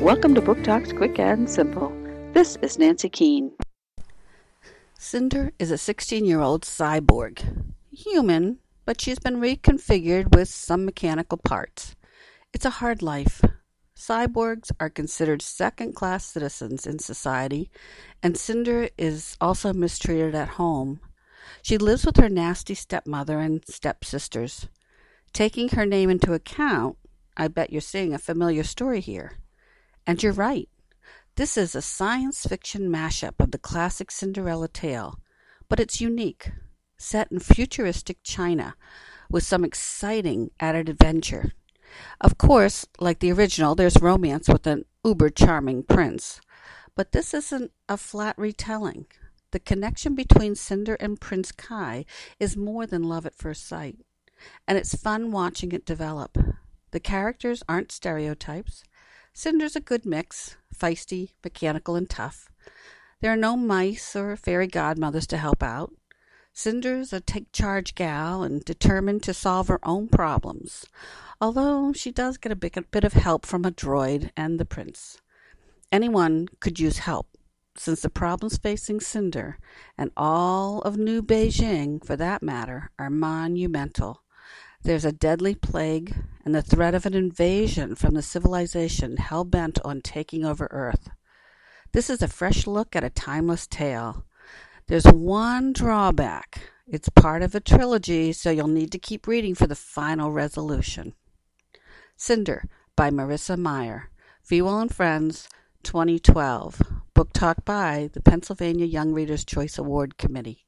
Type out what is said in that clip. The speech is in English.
Welcome to Book Talks Quick and Simple. This is Nancy Keane. Cinder is a 16 year old cyborg. Human, but she's been reconfigured with some mechanical parts. It's a hard life. Cyborgs are considered second class citizens in society, and Cinder is also mistreated at home. She lives with her nasty stepmother and stepsisters. Taking her name into account, I bet you're seeing a familiar story here. And you're right. This is a science fiction mashup of the classic Cinderella tale, but it's unique, set in futuristic China with some exciting added adventure. Of course, like the original, there's romance with an uber charming prince, but this isn't a flat retelling. The connection between Cinder and Prince Kai is more than love at first sight, and it's fun watching it develop. The characters aren't stereotypes. Cinder's a good mix, feisty, mechanical, and tough. There are no mice or fairy godmothers to help out. Cinder's a take charge gal and determined to solve her own problems, although she does get a bit of help from a droid and the prince. Anyone could use help, since the problems facing Cinder, and all of New Beijing for that matter, are monumental. There's a deadly plague and the threat of an invasion from the civilization hell bent on taking over Earth. This is a fresh look at a timeless tale. There's one drawback. It's part of a trilogy, so you'll need to keep reading for the final resolution. Cinder by Marissa Meyer. Feiwel and Friends, 2012. Book Talk by the Pennsylvania Young Readers' Choice Award Committee.